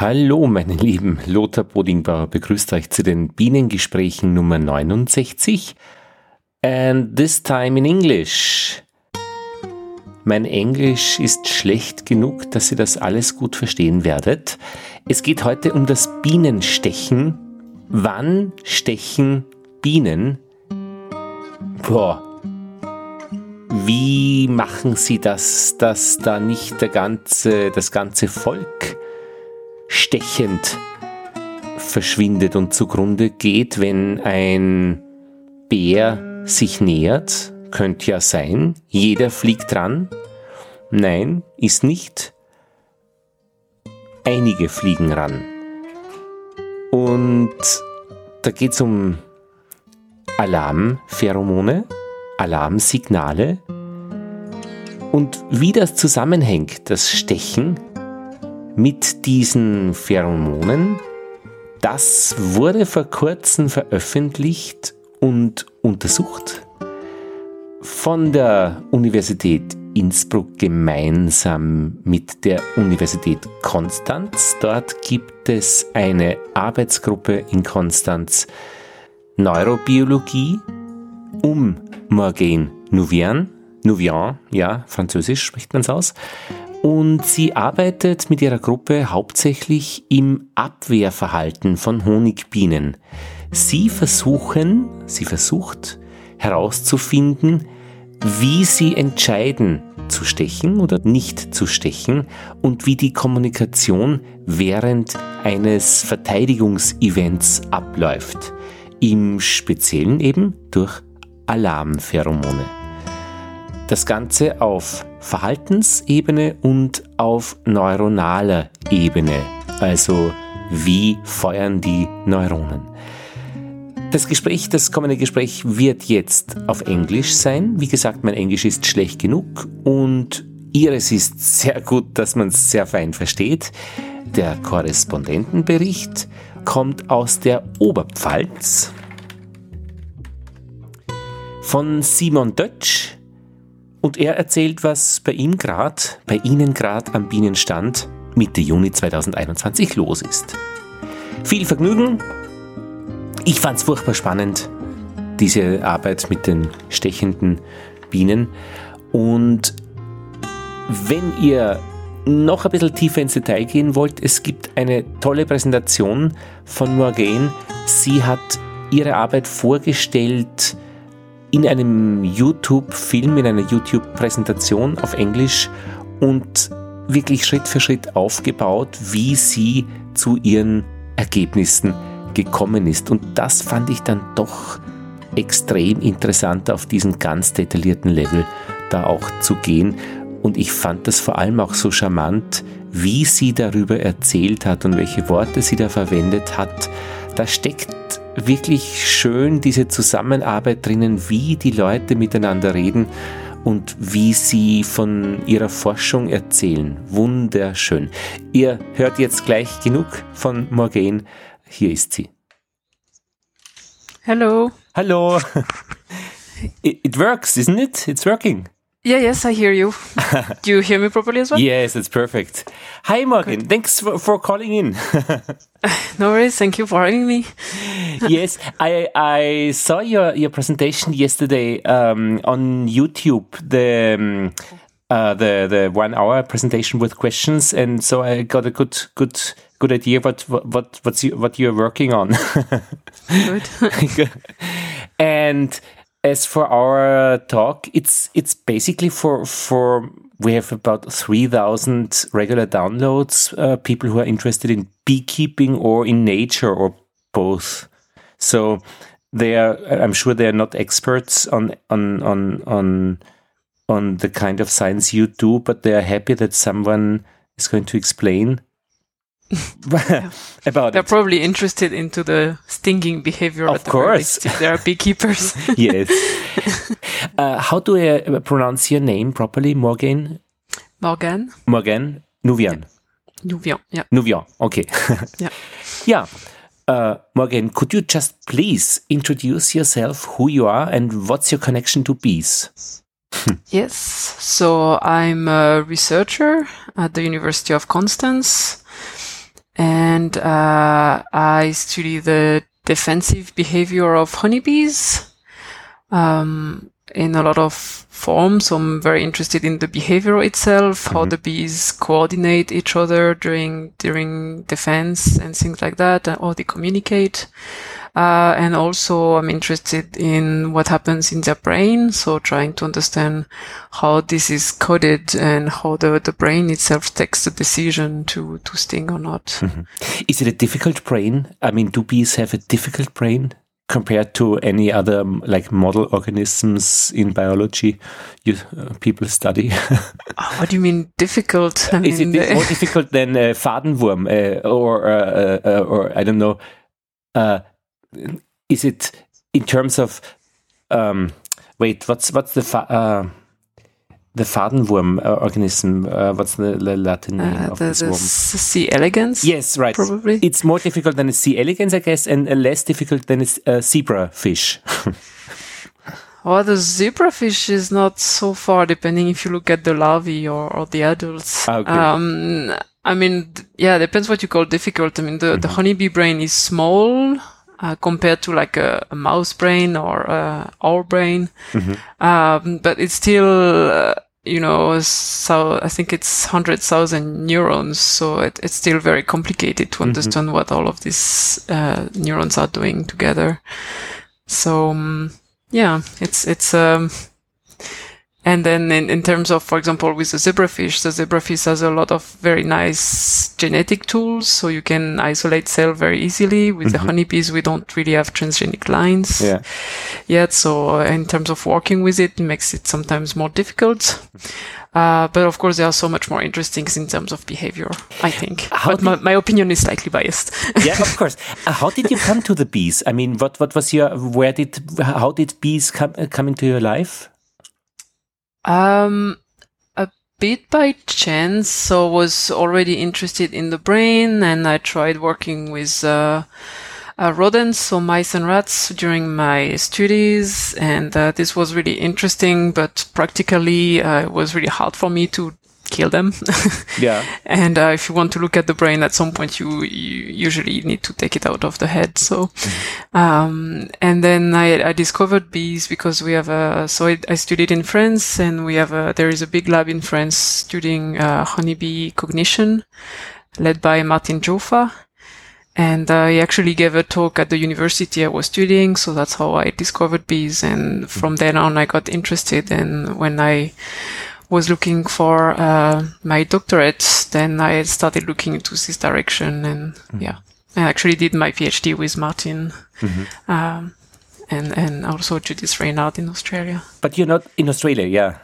Hallo, meine Lieben. Lothar Bodingbauer begrüßt euch zu den Bienengesprächen Nummer 69. And this time in English. Mein Englisch ist schlecht genug, dass ihr das alles gut verstehen werdet. Es geht heute um das Bienenstechen. Wann stechen Bienen? Boah. Wie machen sie das, dass da nicht der ganze, das ganze Volk stechend verschwindet und zugrunde geht, wenn ein Bär sich nähert? Könnte ja sein. Jeder fliegt dran. Nein, ist nicht. Einige fliegen ran. Und da geht es um Alarmpheromone, Alarmsignale und wie das zusammenhängt, das Stechen mit diesen Pheromonen, das wurde vor kurzem veröffentlicht und untersucht von der Universität Innsbruck gemeinsam mit der Universität Konstanz. Dort gibt es eine Arbeitsgruppe in Konstanz, Neurobiologie um Morgane Nouvian. Nouvian, ja, französisch spricht man es aus. Und sie arbeitet mit ihrer Gruppe hauptsächlich im Abwehrverhalten von Honigbienen. Sie versuchen, sie versucht herauszufinden, wie sie entscheiden, zu stechen oder nicht zu stechen und wie die Kommunikation während eines Verteidigungsevents abläuft im Speziellen eben durch Alarmpheromone. Das Ganze auf Verhaltensebene und auf neuronaler Ebene, also wie feuern die Neuronen. Das Gespräch, das kommende Gespräch wird jetzt auf Englisch sein. Wie gesagt, mein Englisch ist schlecht genug und Ihres ist sehr gut, dass man es sehr fein versteht. Der Korrespondentenbericht kommt aus der Oberpfalz von Simon Dötsch und er erzählt, was bei ihm gerade, bei Ihnen gerade am Bienenstand Mitte Juni 2021 los ist. Viel Vergnügen. Ich fand es furchtbar spannend, diese Arbeit mit den stechenden Bienen. Und wenn ihr noch ein bisschen tiefer ins Detail gehen wollt, es gibt eine tolle Präsentation von Morgane. Sie hat ihre Arbeit vorgestellt in einem YouTube-Film, in einer YouTube-Präsentation auf Englisch und wirklich Schritt für Schritt aufgebaut, wie sie zu ihren Ergebnissen gekommen ist. Und das fand ich dann doch extrem interessant, auf diesen ganz detaillierten Level da auch zu gehen. Und ich fand das vor allem auch so charmant, wie sie darüber erzählt hat und welche Worte sie da verwendet hat. Da steckt wirklich schön diese Zusammenarbeit drinnen, wie die Leute miteinander reden und wie sie von ihrer Forschung erzählen. Wunderschön. Ihr hört jetzt gleich genug von Morgane. Hier ist sie. Hallo. It, it works, isn't it? It's working. Yeah, yes, I hear you. Do you hear me properly as well? Yes, it's perfect. Hi, Morgane. Good. Thanks for, for calling in. no worries. Thank you for having me. yes, I I saw your your presentation yesterday um, on YouTube. The um, uh, the the one hour presentation with questions, and so I got a good good good idea what what what's you, what you're working on. good. and as for our talk, it's it's basically for for we have about three thousand regular downloads. Uh, people who are interested in beekeeping or in nature or both. So they are. I'm sure they are not experts on on on on on the kind of science you do, but they are happy that someone is going to explain about They're it. probably interested into the stinging behavior. Of the course. They are beekeepers. yes. Uh, how do I uh, pronounce your name properly? Morgane? Morgane. Morgane Nouvian. Nouvian, yeah. Nouvian, okay. yeah. Yeah. Uh, Morgane, could you just please introduce yourself, who you are, and what's your connection to bees? yes. So I'm a researcher at the University of Constance and uh, I study the defensive behavior of honeybees um, in a lot of forms. So I'm very interested in the behavior itself, how the bees coordinate each other during during defense and things like that, or they communicate. Uh, and also I'm interested in what happens in their brain. So trying to understand how this is coded and how the, the brain itself takes the decision to, to sting or not. Is it a difficult brain? I mean, do bees have a difficult brain compared to any other um, like model organisms in biology you uh, people study? What do you mean difficult? I Is it mean, more difficult than uh, Fadenwurm uh, or uh, uh, or I don't know? Is it in terms of um, wait? What's what's the fa- uh, the Fadenwurm uh, organism? Uh, what's the, the Latin name uh, of the, this the worm? C. elegans? Yes, right. probably. It's more difficult than a C. elegans, I guess, and uh, less difficult than a zebra fish. Well, the zebrafish is not so far, depending if you look at the larvae or, or the adults. Ah, okay. Um, I mean, yeah, depends what you call difficult. I mean, the, Mm-hmm. the honeybee brain is small uh, compared to like a, a mouse brain or uh, our brain, Mm-hmm. um, but it's still. Uh, you know, so I think it's hundred thousand neurons, so it, it's still very complicated to understand what all of these uh, neurons are doing together. So um, yeah, it's it's um, and then in, in terms of, for example, with the zebrafish, the zebrafish has a lot of very nice genetic tools, so you can isolate cell very easily. With the honeybees, we don't really have transgenic lines yeah. yet, so in terms of working with it, it makes it sometimes more difficult. Uh, but of course, there are so much more interesting in terms of behavior, I think. How but my, my opinion is slightly biased. yeah, of course. Uh, how did you come to the bees? I mean, what what was your where did how did bees come uh, come into your life? Um, a bit by chance. So was already interested in the brain, and I tried working with uh, uh, rodents, so mice and rats, during my studies, and uh, this was really interesting. But practically, uh, it was really hard for me to kill them. Yeah. and uh, if you want to look at the brain, at some point you, you usually need to take it out of the head. So, um, and then I, I discovered bees because we have a, so I, I studied in France and we have a, there is a big lab in France studying, uh, honeybee cognition led by Martin Giurfa. And uh, he actually gave a talk at the university I was studying, so that's how I discovered bees. And from then on, I got interested. And when I was looking for uh, my doctorate, then I started looking into this direction, and yeah, I actually did my PhD with Martin, um, and and also Judith Reinhard in Australia. But you're not in Australia, yeah.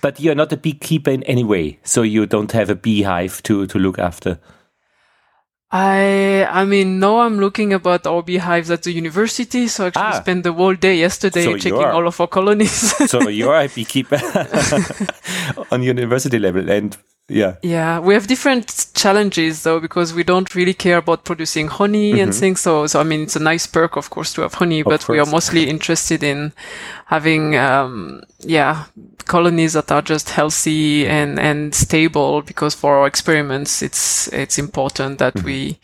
but you're not a beekeeper in any way, so you don't have a beehive to to look after. I I mean, now I'm looking about our beehives at the university, so I actually Ah. spent the whole day yesterday So checking all of our colonies. So you're a beekeeper on university level, and yeah, Yeah, we have different challenges though because we don't really care about producing honey and things. So, so I mean, it's a nice perk, of course, to have honey, but we are mostly interested in having, um, yeah, colonies that are just healthy and and stable. Because for our experiments, it's it's important that we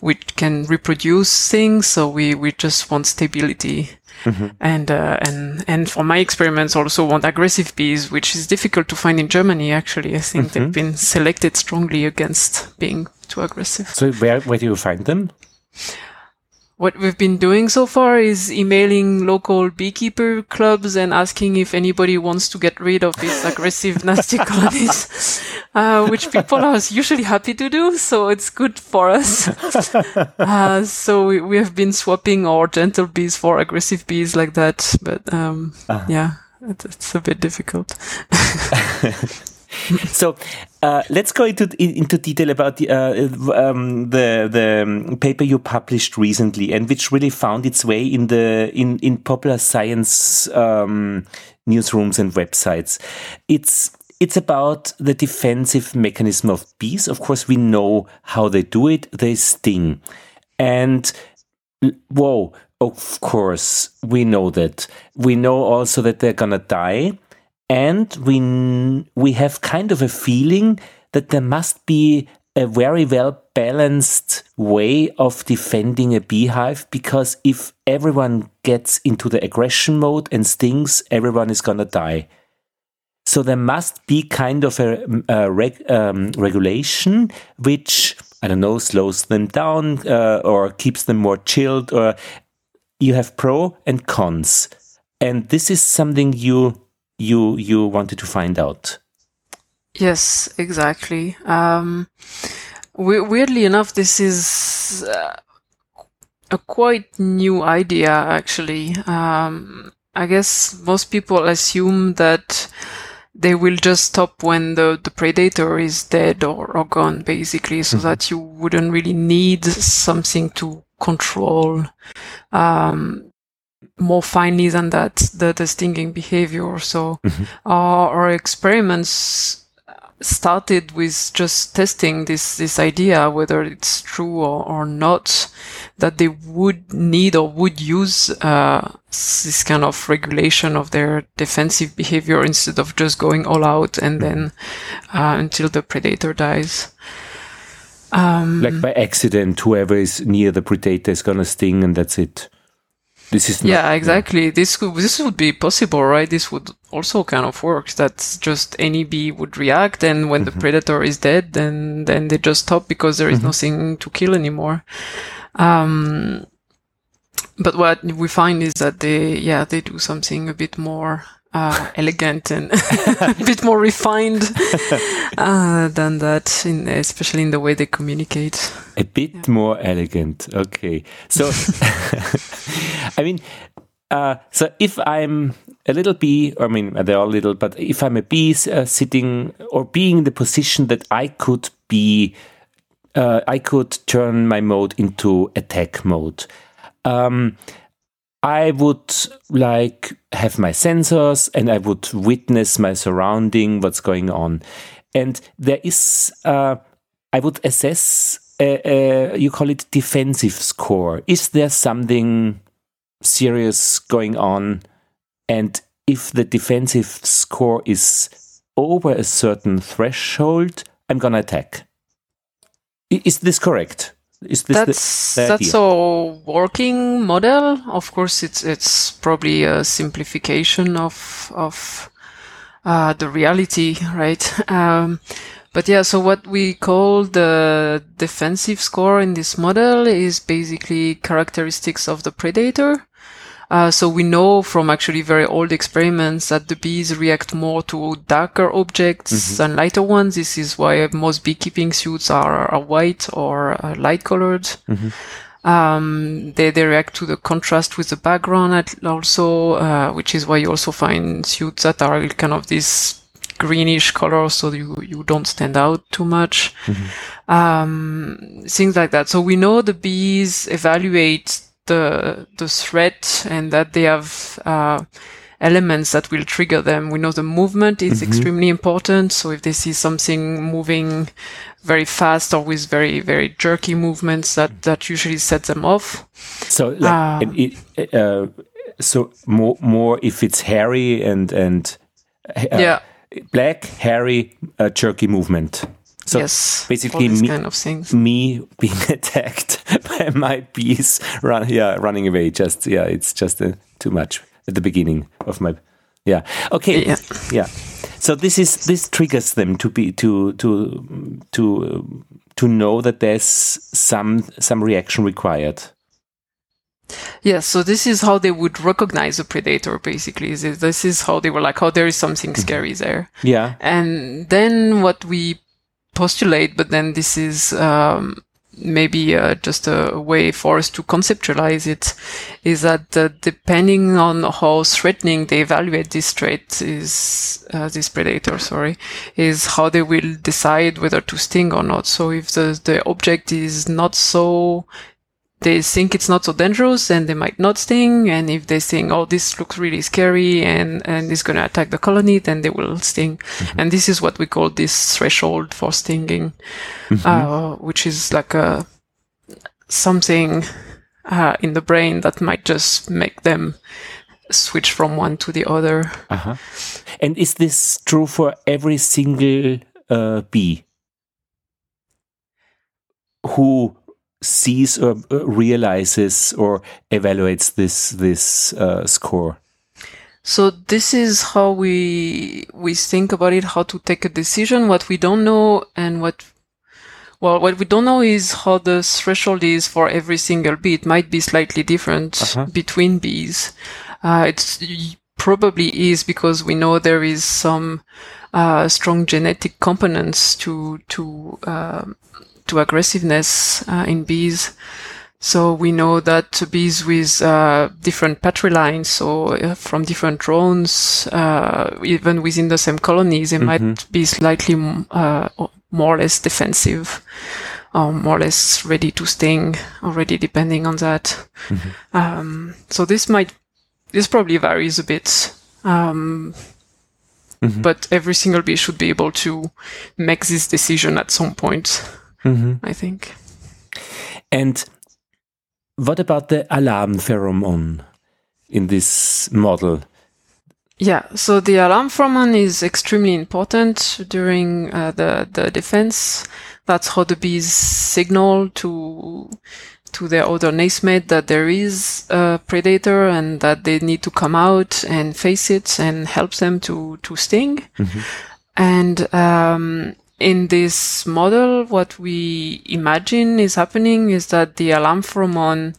we can reproduce things. So we we just want stability. And uh, and and for my experiments, also want aggressive bees, which is difficult to find in Germany. Actually, I think they've been selected strongly against being too aggressive. so where where do you find them? What we've been doing so far is emailing local beekeeper clubs and asking if anybody wants to get rid of these aggressive, nasty colonies, uh, which people are usually happy to do. So it's good for us. uh, so we, we have been swapping our gentle bees for aggressive bees like that. But um, yeah, it, it's a bit difficult. So uh, let's go into into detail about the uh, um, the the paper you published recently, and which really found its way in the in in popular science um, newsrooms and websites. It's it's about the defensive mechanism of bees. Of course, we know how they do it. They sting, and whoa. Of course, we know that. We know also that they're gonna die and we we have kind of a feeling that there must be a very well balanced way of defending a beehive because if everyone gets into the aggression mode and stings, everyone is to die. So there must be kind of a, a reg, um, regulation which I don't know slows them down uh, or keeps them more chilled. Or you have pro and cons, and this is something you you you wanted to find out. Yes, exactly. Um, weirdly enough, this is uh, a quite new idea, actually. Um, I guess most people assume that they will just stop when the, the predator is dead or, or gone, basically, so mm-hmm. that you wouldn't really need something to control um, more finely than that the, the stinging behavior. So mm-hmm. our, our experiments started with just testing this this idea whether it's true or, or not that they would need or would use uh, this kind of regulation of their defensive behavior instead of just going all out and then uh, until the predator dies. Um, like by accident, whoever is near the predator is gonna sting, and that's it. This is yeah, exactly. Yeah. This could, this would be possible, right? This would also kind of work. That just any bee would react, and when mm-hmm. the predator is dead, then then they just stop because there is mm-hmm. nothing to kill anymore. Um, but what we find is that they yeah they do something a bit more uh, elegant and a bit more refined uh, than that, in, especially in the way they communicate. A bit yeah. more elegant. Okay. So, I mean, uh, so if I'm a little bee, I mean, they're all little, but if I'm a bee uh, sitting or being in the position that I could be, uh, I could turn my mode into attack mode. Um, I would like have my sensors and I would witness my surrounding, what's going on. And there is, uh, I would assess, a, a, you call it defensive score. Is there something serious going on? And if the defensive score is over a certain threshold, I'm going to attack. Is this correct? Is this that's the, the that's a working model? Of course, it's it's probably a simplification of of uh, the reality, right? Um, but yeah, so what we call the defensive score in this model is basically characteristics of the predator. Uh, so we know from actually very old experiments that the bees react more to darker objects mm-hmm. than lighter ones. This is why most beekeeping suits are, are white or uh, light colored. Mm-hmm. Um, they, they react to the contrast with the background also, uh, which is why you also find suits that are kind of this greenish color so you, you don't stand out too much. Mm-hmm. Um, things like that. So we know the bees evaluate the the threat and that they have uh, elements that will trigger them. We know the movement is mm-hmm. extremely important. So if they see something moving very fast or with very very jerky movements, that that usually sets them off. So like, uh, it, uh, so more more if it's hairy and and uh, yeah black hairy uh, jerky movement. So yes, basically, me, kind of me being attacked my bees, run, yeah, running away. Just yeah, it's just uh, too much at the beginning of my, yeah. Okay, yeah. yeah. So this is this triggers them to be to to to to know that there's some some reaction required. Yes, so this is how they would recognize a predator, basically. This is how they were like, oh, there is something mm-hmm. scary there. Yeah. And then what we postulate, but then this is um, maybe uh, just a way for us to conceptualize it, is that uh, depending on how threatening they evaluate this trait is uh, this predator, sorry, is how they will decide whether to sting or not. So if the the object is not so they think it's not so dangerous and they might not sting. And if they think, oh, this looks really scary and, and is going to attack the colony, then they will sting. Mm-hmm. And this is what we call this threshold for stinging, mm-hmm. uh, which is like a, something, uh, in the brain that might just make them switch from one to the other. Uh-huh. And is this true for every single uh, bee? who sees or uh, realizes or evaluates this this uh, score? So this is how we we think about it, how to take a decision, what we don't know and what well, what we don't know is how the threshold is for every single bee. It might be slightly different uh-huh. between bees. Uh, it's probably is because we know there is some uh, strong genetic components to to uh, to aggressiveness uh, in bees. So we know that bees with uh, different patrilines, so uh, from different drones, uh, even within the same colonies, they mm-hmm. might be slightly uh, more or less defensive, or more or less ready to sting, already depending on that. Mm-hmm. Um, so this might, this probably varies a bit. Um, mm-hmm. But every single bee should be able to make this decision at some point, mm-hmm. I think. And what about the alarm pheromone in this model? Yeah, so the alarm pheromone is extremely important during uh, the the defense. That's how the bees signal to to their other nestmate that there is a predator and that they need to come out and face it and help them to to sting. Mm-hmm. And um, in this model, what we imagine is happening is that the alarm pheromone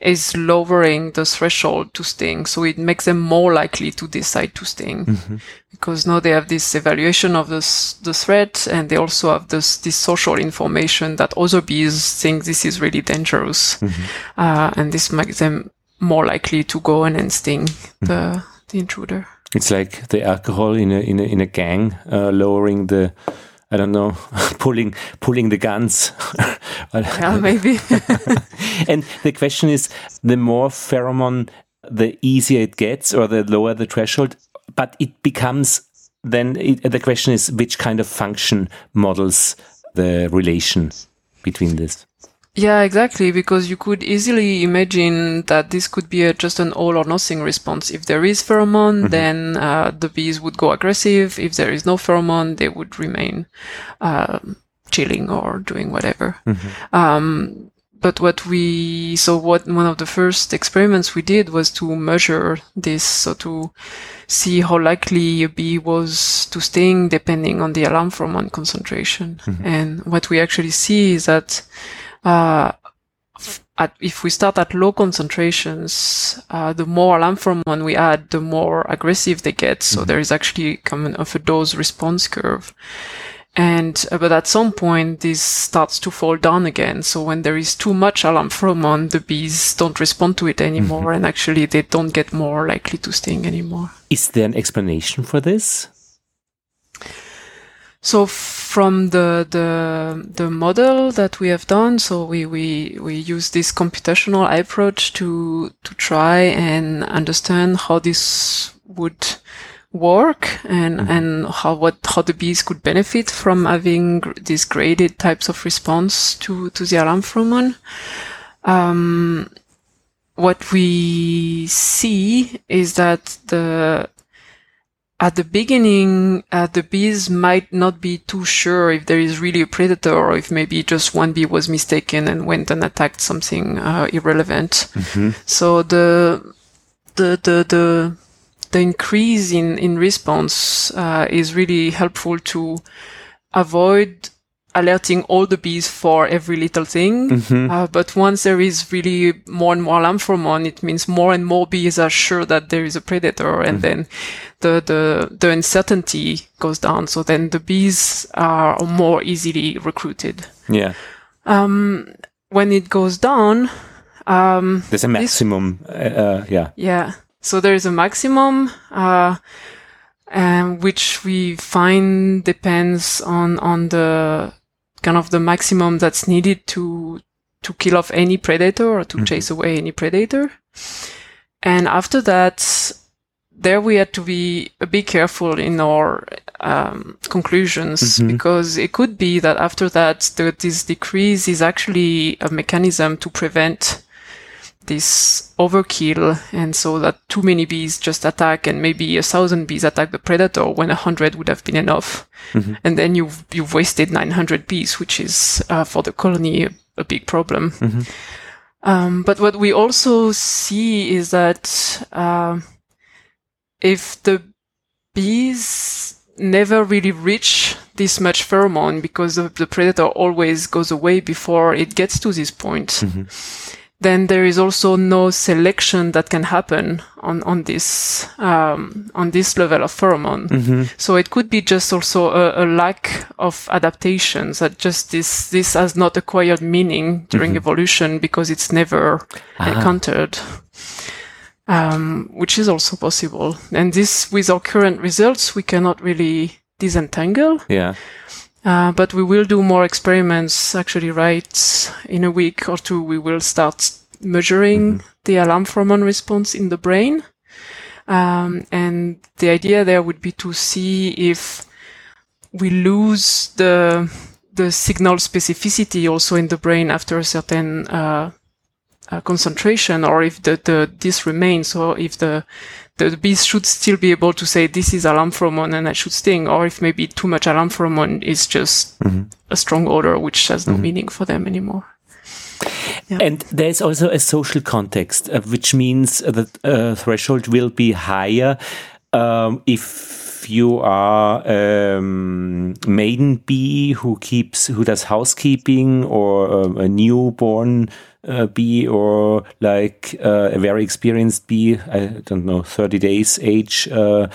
is lowering the threshold to sting. So it makes them more likely to decide to sting mm-hmm. because now they have this evaluation of this, the threat and they also have this, this social information that other bees think this is really dangerous. Mm-hmm. Uh, and this makes them more likely to go in and sting mm-hmm. the, the intruder. It's like the alcohol in a, in a, in a gang, uh, lowering the, I don't know, pulling pulling the guns. yeah, maybe. and the question is, the more pheromone, the easier it gets, or the lower the threshold. But it becomes then it, the question is which kind of function models the relation between this. Yeah, exactly. Because you could easily imagine that this could be a, just an all or nothing response. If there is pheromone, mm-hmm. then uh, the bees would go aggressive. If there is no pheromone, they would remain uh, chilling or doing whatever. Mm-hmm. Um, but what we so what one of the first experiments we did was to measure this, so to see how likely a bee was to sting depending on the alarm pheromone concentration. Mm-hmm. And what we actually see is that uh, at, if we start at low concentrations, uh, the more alarm pheromone we add, the more aggressive they get. So mm-hmm. there is actually kind of a dose response curve. And, uh, but at some point, this starts to fall down again. So when there is too much alarm pheromone, the bees don't respond to it anymore. Mm-hmm. And actually, they don't get more likely to sting anymore. Is there an explanation for this? So from the, the, the model that we have done, so we, we, we use this computational approach to, to try and understand how this would work and, mm-hmm. and how, what, how the bees could benefit from having these graded types of response to, to the alarm pheromone. Um, what we see is that the at the beginning, uh, the bees might not be too sure if there is really a predator or if maybe just one bee was mistaken and went and attacked something uh, irrelevant. Mm-hmm. So the, the the the the increase in in response uh, is really helpful to avoid alerting all the bees for every little thing. Mm-hmm. Uh, but once there is really more and more alarm pheromone, it means more and more bees are sure that there is a predator, and mm-hmm. then the, the the uncertainty goes down. So then the bees are more easily recruited. Yeah. Um, when it goes down, um, there's a maximum. This, uh, uh, yeah. Yeah. So there is a maximum. Uh, um, which we find depends on on the kind of the maximum that's needed to to kill off any predator or to mm-hmm. chase away any predator. And after that, there we had to be a bit careful in our um, conclusions mm-hmm. because it could be that after that, the, this decrease is actually a mechanism to prevent this overkill and so that too many bees just attack and maybe a thousand bees attack the predator when a hundred would have been enough mm-hmm. and then you've you've wasted 900 bees which is uh, for the colony a, big problem mm-hmm. um, but what we also see is that uh, if the bees never really reach this much pheromone because the predator always goes away before it gets to this point. Mm-hmm then there is also no selection that can happen on on this um, on this level of pheromone. Mm-hmm. So it could be just also a, a, lack of adaptations that just this this has not acquired meaning during mm-hmm. evolution because it's never ah. encountered. Um, which is also possible. And this, with our current results, we cannot really disentangle. Yeah. Uh, but we will do more experiments actually right in a week or two. We will start measuring mm-hmm. the alarm hormone response in the brain. Um, and the idea there would be to see if we lose the the signal specificity also in the brain after a certain uh, uh, concentration, or if the, the this remains, or if the the bees should still be able to say this is alarm pheromone and I should sting, or if maybe too much alarm pheromone is just mm-hmm. a strong odor which has no mm-hmm. meaning for them anymore. Yeah. And there's also a social context, uh, which means that uh, threshold will be higher um, if you are um, maiden bee who keeps who does housekeeping or uh, a newborn uh, bee or like uh, a very experienced bee, I don't know, 30 days age, uh,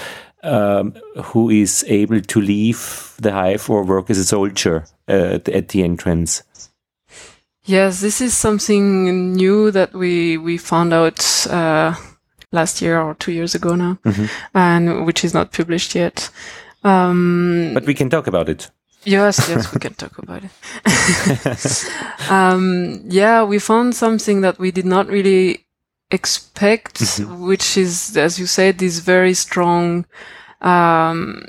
um, who is able to leave the hive or work as a soldier uh, at the entrance. Yes, this is something new that we, we found out uh, last year or two years ago now, mm -hmm. and which is not published yet. Um, but we can talk about it. Yes, yes, we can talk about it. um, yeah, we found something that we did not really expect, mm-hmm. which is, as you said, this very strong um,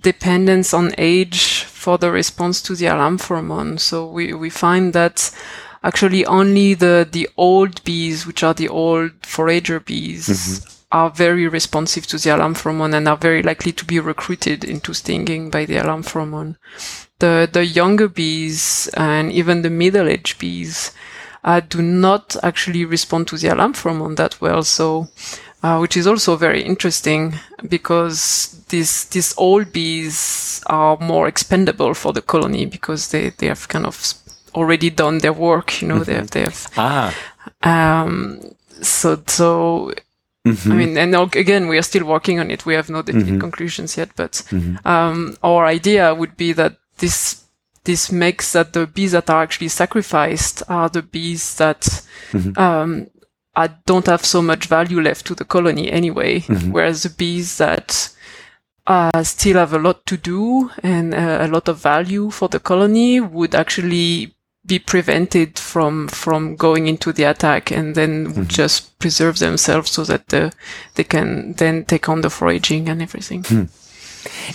dependence on age for the response to the alarm hormone. So we, we find that actually only the, the old bees, which are the old forager bees, mm-hmm are very responsive to the alarm pheromone and are very likely to be recruited into stinging by the alarm pheromone. The, the younger bees and even the middle-aged bees uh, do not actually respond to the alarm pheromone that well. So, uh, which is also very interesting because these, these old bees are more expendable for the colony because they, they have kind of already done their work, you know, mm-hmm. they have, they have, ah. um, so, so Mm-hmm. I mean, and again, we are still working on it. We have no definite mm-hmm. conclusions yet, but mm-hmm. um, our idea would be that this this makes that the bees that are actually sacrificed are the bees that mm-hmm. um, are, don't have so much value left to the colony anyway, mm-hmm. whereas the bees that uh, still have a lot to do and uh, a lot of value for the colony would actually be prevented from from going into the attack and then mm-hmm. just preserve themselves so that the, they can then take on the foraging and everything. Mm.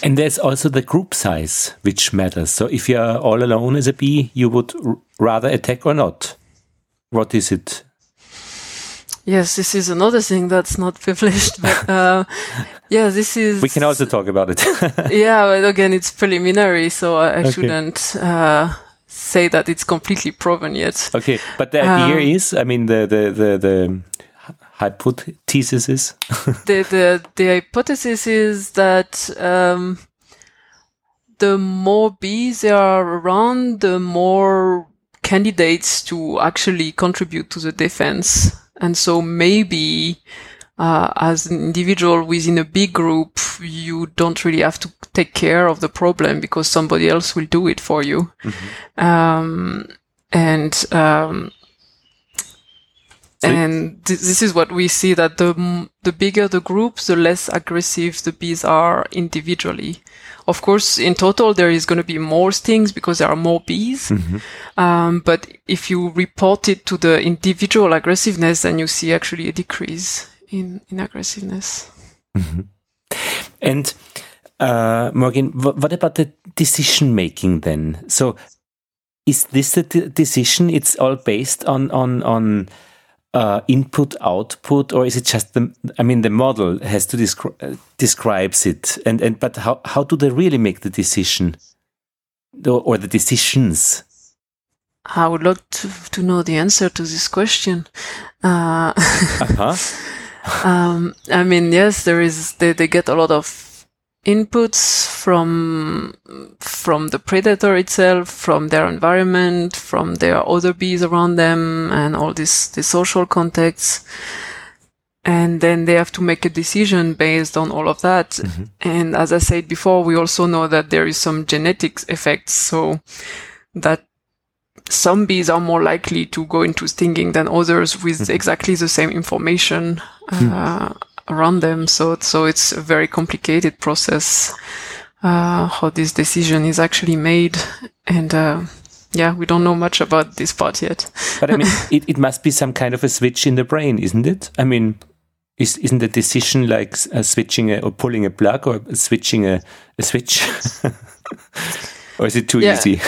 And there's also the group size which matters. So if you're all alone as a bee, you would rather attack or not. What is it? Yes, this is another thing that's not published. But uh, yeah, this is. We can also talk about it. yeah, but again, it's preliminary, so I, I okay. shouldn't. Uh, say that it's completely proven yet. Okay, but the idea um, is, I mean, the the the, the hypothesis is the, the the hypothesis is that um, the more bees there are around, the more candidates to actually contribute to the defense, and so maybe uh, as an individual within a big group, you don't really have to take care of the problem because somebody else will do it for you. Mm-hmm. Um, and, um, and th- this is what we see that the the bigger the group, the less aggressive the bees are individually. Of course, in total, there is going to be more stings because there are more bees. Mm-hmm. Um, but if you report it to the individual aggressiveness, then you see actually a decrease in, in aggressiveness. Mm-hmm. And uh, Morgane, what about the decision making then? So, is this the decision? It's all based on on on uh, input output, or is it just the? I mean, the model has to descri uh, describes it, and and but how how do they really make the decision, or, the decisions? I would love to, to know the answer to this question. Uh, uh-huh. um, I mean, yes, there is. They, they get a lot of inputs from from the predator itself, from their environment, from their other bees around them, and all this the social context. And then they have to make a decision based on all of that. Mm-hmm. And as I said before, we also know that there is some genetics effects. So that some bees are more likely to go into stinging than others with mm-hmm. exactly the same information. Mm-hmm. Uh, around them. So, so it's a very complicated process, uh, how this decision is actually made. And, uh, yeah, we don't know much about this part yet. but I mean, it, it must be some kind of a switch in the brain, isn't it? I mean, is, isn't the decision like uh, switching a, or pulling a plug or switching a, a switch? or is it too yeah. easy?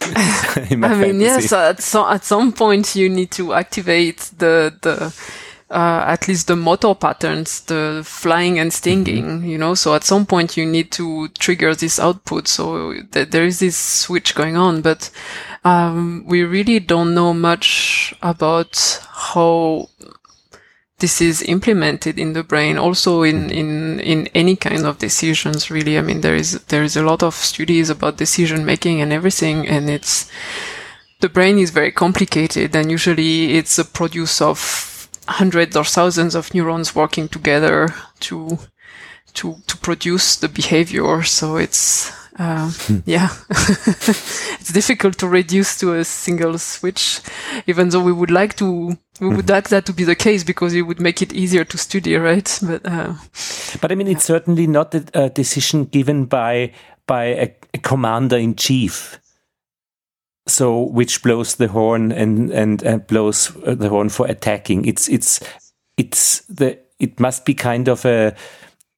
I mean, yes. At, so, at some point, you need to activate the the uh, at least the motor patterns, the flying and stinging, mm-hmm. you know. So at some point you need to trigger this output. So th- there is this switch going on, but um, we really don't know much about how this is implemented in the brain also in, in, in any kind of decisions, really. I mean, there is, there is a lot of studies about decision making and everything. And it's, the brain is very complicated and usually it's a produce of hundreds or thousands of neurons working together to to to produce the behavior. So it's uh, hmm. yeah, it's difficult to reduce to a single switch, even though we would like to. We would hmm. like that to be the case because it would make it easier to study, right? But uh, but I mean, it's certainly not a, decision given by by a, a commander in chief so which blows the horn and and, and blows the horn for attacking. It's it's it's the it must be kind of a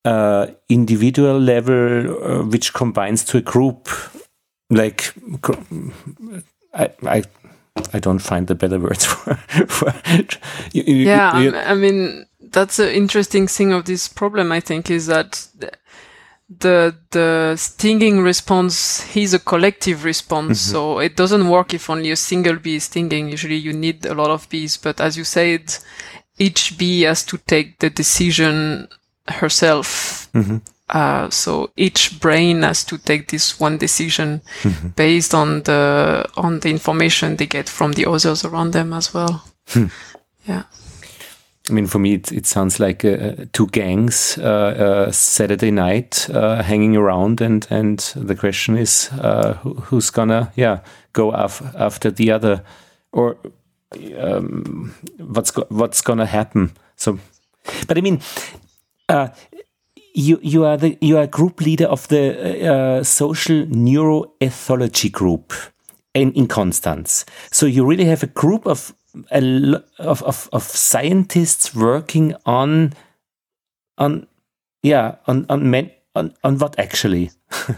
uh, individual level uh, which combines to a group like I, I I don't find the better words for, for you, yeah you, I mean that's an interesting thing of this problem I think is that the the stinging response is a collective response mm-hmm. so it doesn't work if only a single bee is stinging usually you need a lot of bees but as you said each bee has to take the decision herself mm-hmm. uh, so each brain has to take this one decision mm-hmm. based on the on the information they get from the others around them as well hmm. yeah I mean, for me, it, it sounds like uh, two gangs uh, uh, Saturday night uh, hanging around, and and the question is, uh, who, who's gonna yeah go af after the other, or um, what's go what's gonna happen? So, but I mean, uh, you you are the you are group leader of the social neuroethology group in in Konstanz. So you really have a group of a of, of, of scientists working on on yeah on on men, on, on what actually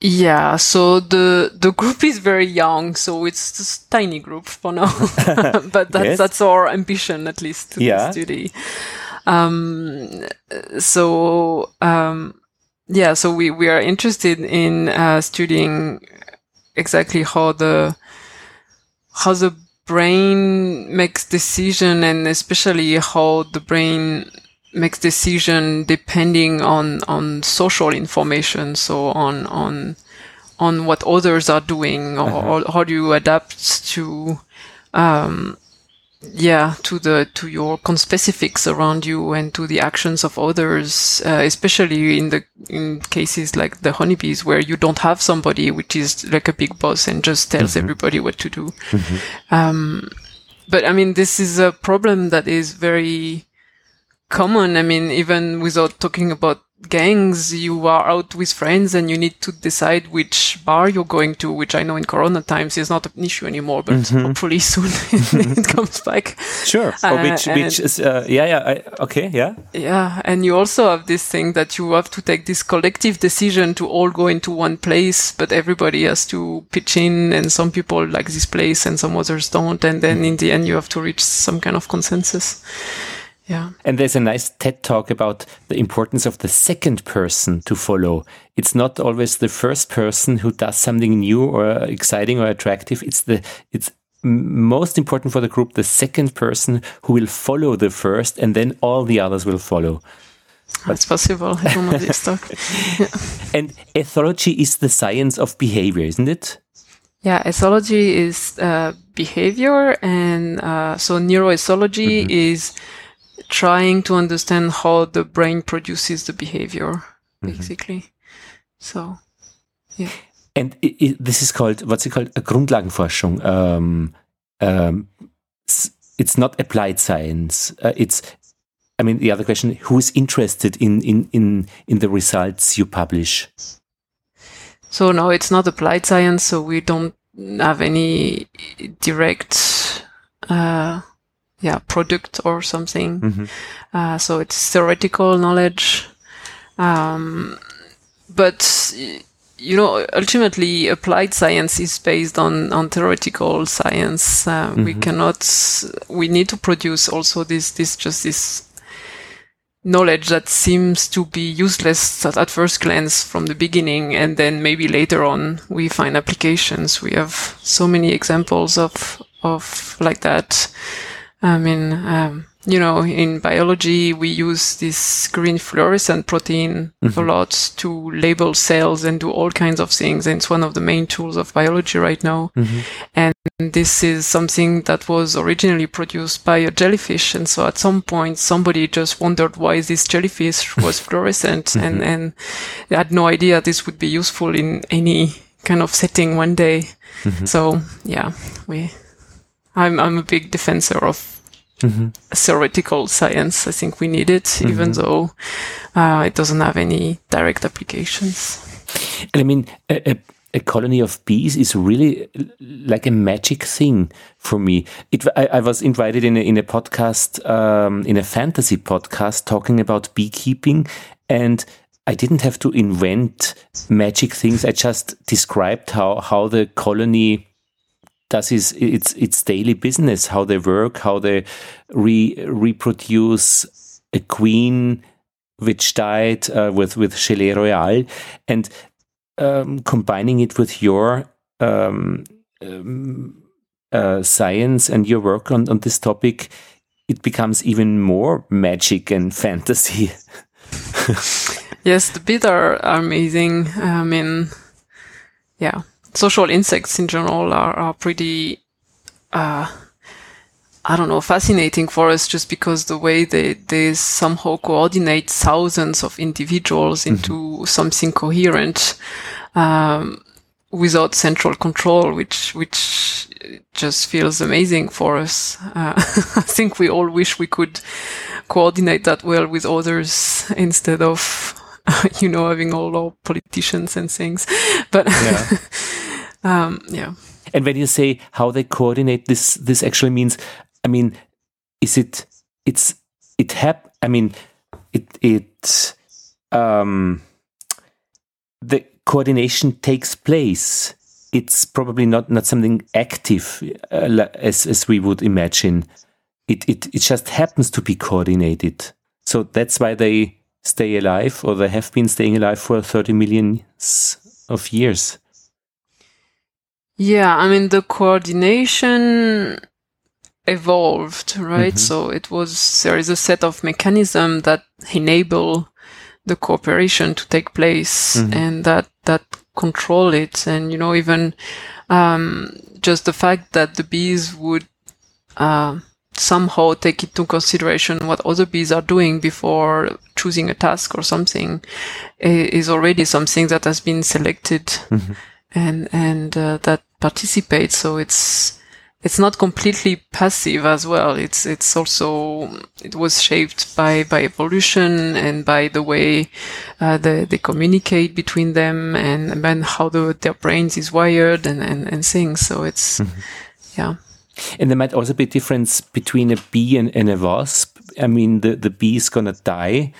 yeah so the the group is very young so it's just tiny group for now but that's yes. that's our ambition at least to yeah. study um so um yeah so we we are interested in uh, studying exactly how the how the brain makes decision and especially how the brain makes decision depending on on social information so on on on what others are doing or, uh-huh. or how do you adapt to um, yeah to the to your conspecifics around you and to the actions of others uh, especially in the in cases like the honeybees where you don't have somebody which is like a big boss and just tells mm-hmm. everybody what to do mm-hmm. um, but i mean this is a problem that is very common i mean even without talking about gangs, you are out with friends and you need to decide which bar you're going to, which I know in Corona times is not an issue anymore, but Mm-hmm. hopefully soon it comes back. Sure. Or Uh, which, and which is, uh, yeah, yeah. I, okay, yeah. Yeah, and you also have this thing that you have to take this collective decision to all go into one place, but everybody has to pitch in, and some people like this place and some others don't, and then in the end you have to reach some kind of consensus. Yeah. And there's a nice TED talk about the importance of the second person to follow. It's not always the first person who does something new or exciting or attractive. It's the it's most important for the group the second person who will follow the first, and then all the others will follow. It's possible. I don't know this talk. And ethology is the science of behavior, isn't it? Yeah, ethology is uh, behavior, and uh, so neuroethology is trying to understand how the brain produces the behavior, basically. So, yeah. And i i this is called what's it called? A Grundlagenforschung. Um, um, it's not applied science. Uh, it's, I mean, the other question: Who is interested in in in in the results you publish? so no, it's not applied science, so we don't have any direct, uh, yeah, product or something. Mhm. Uh, so it's theoretical knowledge. Um, but you know, ultimately, applied science is based on on theoretical science. Uh, We cannot. We need to produce also this this just this knowledge that seems to be useless at, at first glance from the beginning, and then maybe later on we find applications. We have so many examples of of like that. I mean, um, you know, in biology, we use this green fluorescent protein a mm-hmm. lot to label cells and do all kinds of things. And it's one of the main tools of biology right now. Mm-hmm. And this is something that was originally produced by a jellyfish. And so at some point, somebody just wondered why this jellyfish was fluorescent and, mm-hmm. and they had no idea this would be useful in any kind of setting one day. So yeah, we, I'm, I'm a big defender of theoretical science. I think we need it, even though uh, it doesn't have any direct applications. And I mean, a, a, a colony of bees is really like a magic thing for me. It, I, I was invited in a, in a podcast, um, in a fantasy podcast, talking about beekeeping, and I didn't have to invent magic things. I just described how how the colony does its its its daily business, how they work, how they re, reproduce a queen which died uh, with with Gelée Royale, and um, combining it with your um, um, uh, science and your work on, on this topic, it becomes even more magic and fantasy. Yes, the bees are, are amazing. I mean, yeah, social insects in general are, are pretty, uh, I don't know, fascinating for us just because the way they, they somehow coordinate thousands of individuals into something coherent, um, without central control, which, which just feels amazing for us. Uh, I think we all wish we could coordinate that well with others instead of, you know, having all our politicians and things. But, Yeah. um, yeah. And when you say how they coordinate this, this actually means, I mean, is it, it's, it hap, I mean, it, it, um, the coordination takes place. It's probably not, not something active uh, as, as we would imagine. It, it, it just happens to be coordinated. So that's why they stay alive or they have been staying alive for 30 million of years. Yeah, I mean the coordination evolved, right? So it was there is a set of mechanism that enable the cooperation to take place and that that control it. And you know even um, just the fact that the bees would uh, somehow take into consideration what other bees are doing before choosing a task or something is already something that has been selected and and uh, that participates. So it's it's not completely passive as well. It's it's also it was shaped by by evolution and by the way uh, the, they communicate between them and and how the, their brains is wired and and, and things. So it's mm-hmm. yeah. And there might also be a difference between a bee and, and a wasp. I mean, the the bee is gonna die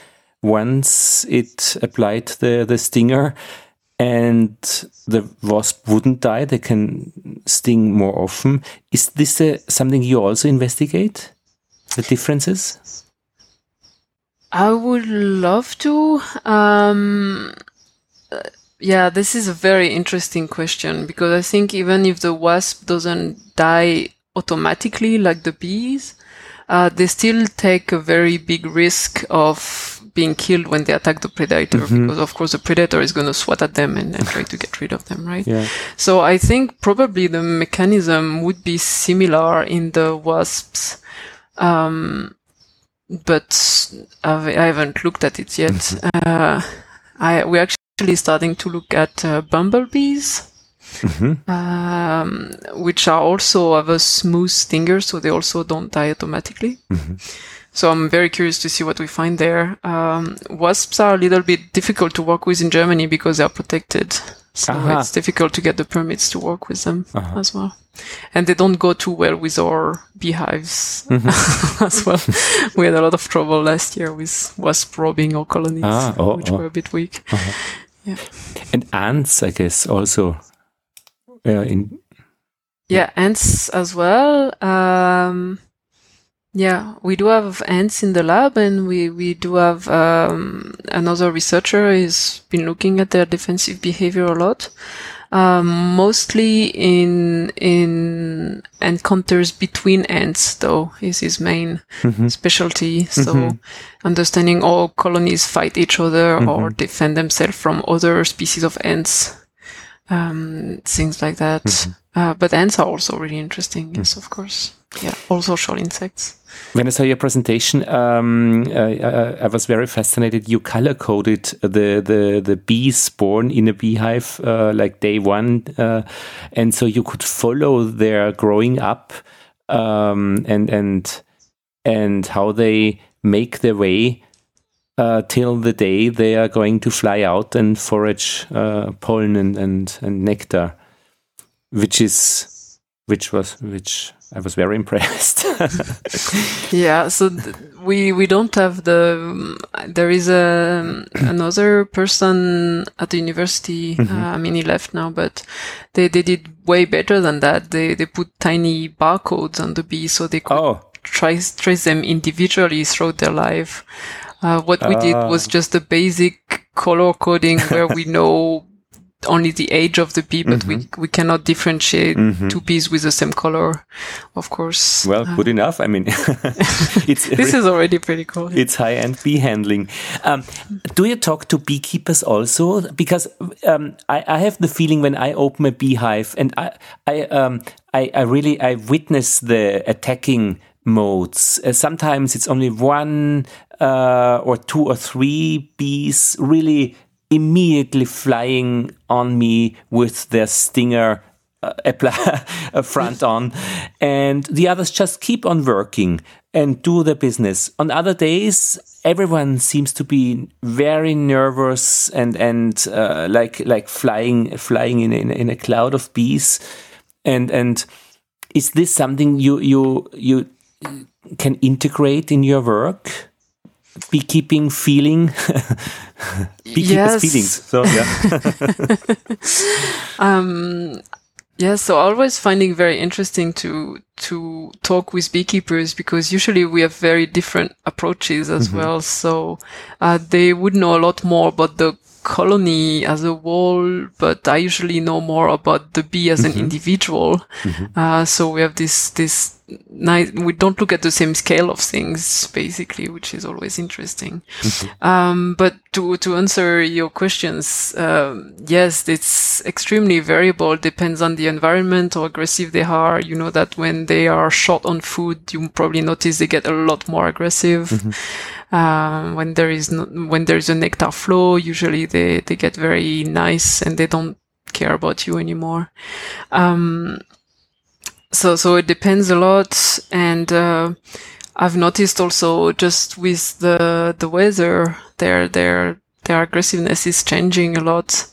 once it applied the the stinger and the wasp wouldn't die. They can sting more often. Is this a, something you also investigate? The differences? I would love to. Um, yeah, this is a very interesting question because I think even if the wasp doesn't die automatically like the bees, uh, they still take a very big risk of being killed when they attack the predator mm-hmm. because of course the predator is going to swat at them and, and, try to get rid of them right yeah. so i think probably the mechanism would be similar in the wasps um, but I've, I have not looked at it yet. Mm-hmm. Uh, I, we're actually starting to look at uh, bumblebees, mm-hmm. um, which are also have a smooth stinger, so they also don't die automatically. Mm-hmm. So I'm very curious to see what we find there. Um, wasps are a little bit difficult to work with in Germany because they are protected. So uh-huh. it's difficult to get the permits to work with them uh-huh. as well. And they don't go too well with our beehives mm-hmm. as well. we had a lot of trouble last year with wasp robbing our colonies, ah, oh, which oh. were a bit weak. Uh-huh. Yeah. And ants, I guess, also uh, in. Yeah, ants as well. Um, yeah, we do have ants in the lab, and we we do have um, another researcher has been looking at their defensive behavior a lot, um, mostly in in encounters between ants. Though is his main mm-hmm. specialty. So mm-hmm. understanding how colonies fight each other mm-hmm. or defend themselves from other species of ants, um, things like that. Mm-hmm. Uh, but ants are also really interesting. Yes, mm. of course. Yeah, all social insects. When I saw your presentation, um, I, I, was very fascinated. You color coded the, the, the bees born in a beehive, uh, like day one. Uh, and so you could follow their growing up um, and, and, and how they make their way uh, till the day they are going to fly out and forage uh, pollen and, and, and nectar, which is which was which I was very impressed. yeah, so we we don't have the. There is a another person at the university. Mm-hmm. Uh, I mean, he left now, but they they did way better than that. They they put tiny barcodes on the bees so they could oh. trace trace them individually throughout their life. Uh, what we uh. did was ah. just the basic color coding where we know only the age of the bee, but mm-hmm. we, we cannot differentiate mm-hmm. two bees with the same color, of course. Well, uh, good enough. I mean, it's this is already pretty cool. It's high end bee handling. Um, do you talk to beekeepers also? Because um, I, I, have the feeling when I open a beehive and I, I, um, I, I really I witness the attacking modes. Uh, sometimes it's only one uh, or two or three bees really immediately flying on me with their stinger uh, front on, and the others just keep on working and do their business. On other days, everyone seems to be very nervous and and uh, like like flying flying in, in in a cloud of bees, and and is this something you you you can integrate in your work? Beekeeping feeling beekeepers yes. feelings so yeah um yeah so always finding very interesting to to talk with beekeepers because usually we have very different approaches as mm-hmm. well so uh, they would know a lot more about the colony as a whole, but I usually know more about the bee as mm-hmm. an individual. Mm-hmm. Uh, so we have this, this nice, we don't look at the same scale of things, basically, which is always interesting. Mm-hmm. Um, but to, to answer your questions, um, yes, it's extremely variable, depends on the environment, how aggressive they are. You know that when they are short on food, you probably notice they get a lot more aggressive. Mm-hmm. Um, when there is no, when there is a nectar flow, usually they they get very nice and they don't care about you anymore. Um, so so it depends a lot, and uh, I've noticed also just with the the weather, their their their aggressiveness is changing a lot,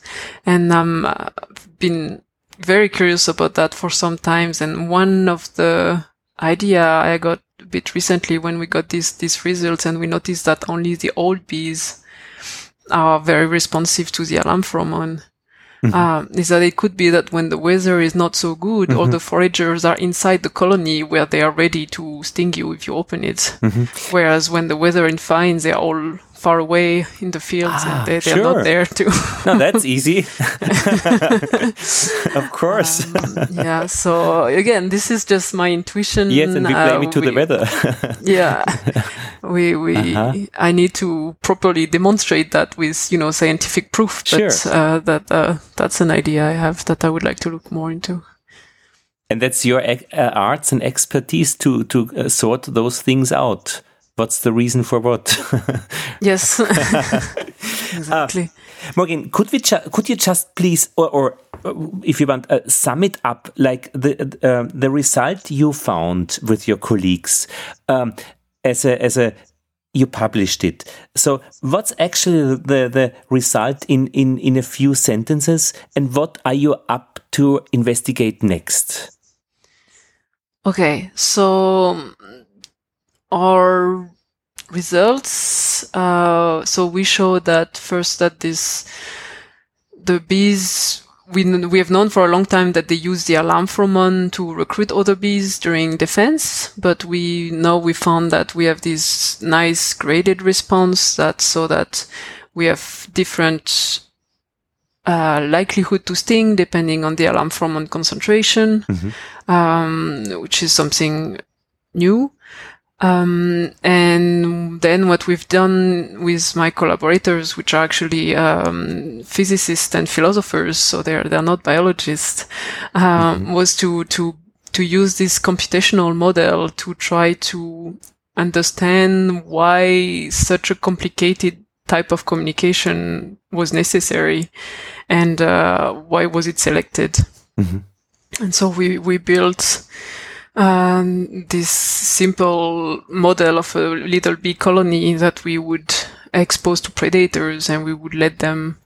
and um, I've been very curious about that for some times. And one of the idea I got a bit recently when we got these these results, and we noticed that only the old bees are very responsive to the alarm pheromone. Mm-hmm. Um, is that it could be that when the weather is not so good, mm-hmm. all the foragers are inside the colony where they are ready to sting you if you open it. Mm-hmm. Whereas when the weather is fine, they are all far away in the fields ah, and they, they're sure. not there to. no, that's easy. of course. Um, yeah. So again, this is just my intuition. Yes, and we blame uh, it to we, the weather. yeah. We, we, uh-huh. I need to properly demonstrate that with, you know, scientific proof. But, sure. Uh, that, uh, that's an idea I have that I would like to look more into. And that's your uh, arts and expertise to, to uh, sort those things out what's the reason for what? yes, exactly. Uh, Morgane, could we could you just please, or, or uh, if you want, uh, sum it up, like the uh, the result you found with your colleagues um, as a as a you published it. So what's actually the the result in in in a few sentences, and what are you up to investigate next? Okay, so our results. Uh, so we show that first that this the bees we we have known for a long time that they use the alarm pheromone to recruit other bees during defense, but we know we found that we have this nice graded response that so that we have different uh, likelihood to sting depending on the alarm pheromone concentration, mm-hmm. um, which is something new. Um, and then what we've done with my collaborators, which are actually um, physicists and philosophers, so they're they're not biologists, um, mm-hmm. was to to to use this computational model to try to understand why such a complicated type of communication was necessary, and uh, why was it selected. Mm-hmm. And so we we built um, this simple model of a little bee colony that we would expose to predators and we would let them